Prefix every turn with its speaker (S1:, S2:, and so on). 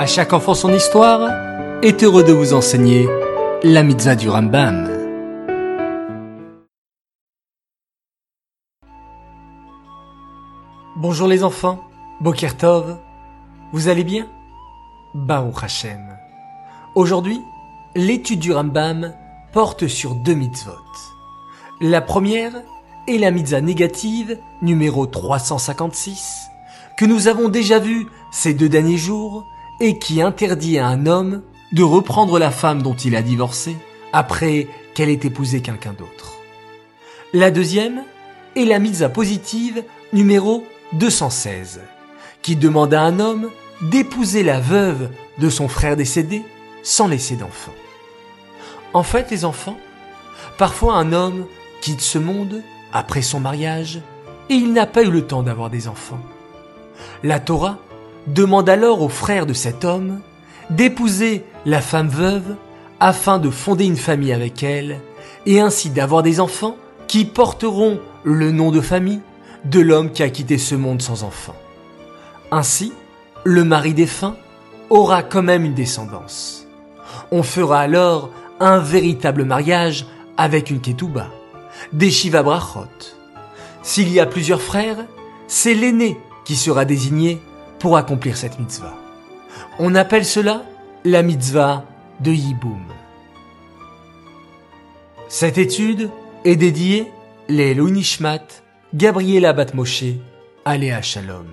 S1: À chaque enfant son histoire est heureux de vous enseigner la mitzvah du Rambam. Bonjour les enfants, Boker Tov, vous allez bien? Baruch Hashem. Aujourd'hui, l'étude du Rambam porte sur deux mitzvot. La première est la mitzvah négative numéro 356 que nous avons déjà vue ces deux derniers jours et qui interdit à un homme de reprendre la femme dont il a divorcé après qu'elle ait épousé quelqu'un d'autre. La deuxième est la mitzvah positive numéro 216 qui demande à un homme d'épouser la veuve de son frère décédé sans laisser d'enfant. En fait, les enfants, parfois un homme quitte ce monde après son mariage et il n'a pas eu le temps d'avoir des enfants. La Torah demande alors au frère de cet homme d'épouser la femme veuve afin de fonder une famille avec elle et ainsi d'avoir des enfants qui porteront le nom de famille de l'homme qui a quitté ce monde sans enfant. Ainsi, le mari défunt aura quand même une descendance. On fera alors un véritable mariage avec une ketouba, des shiva brachot. S'il y a plusieurs frères, c'est l'aîné qui sera désigné pour accomplir cette mitzvah. On appelle cela la mitzvah de Yiboum. Cette étude est dédiée les Nishmat, Gabriela Batmoshe, Aléa Shalom.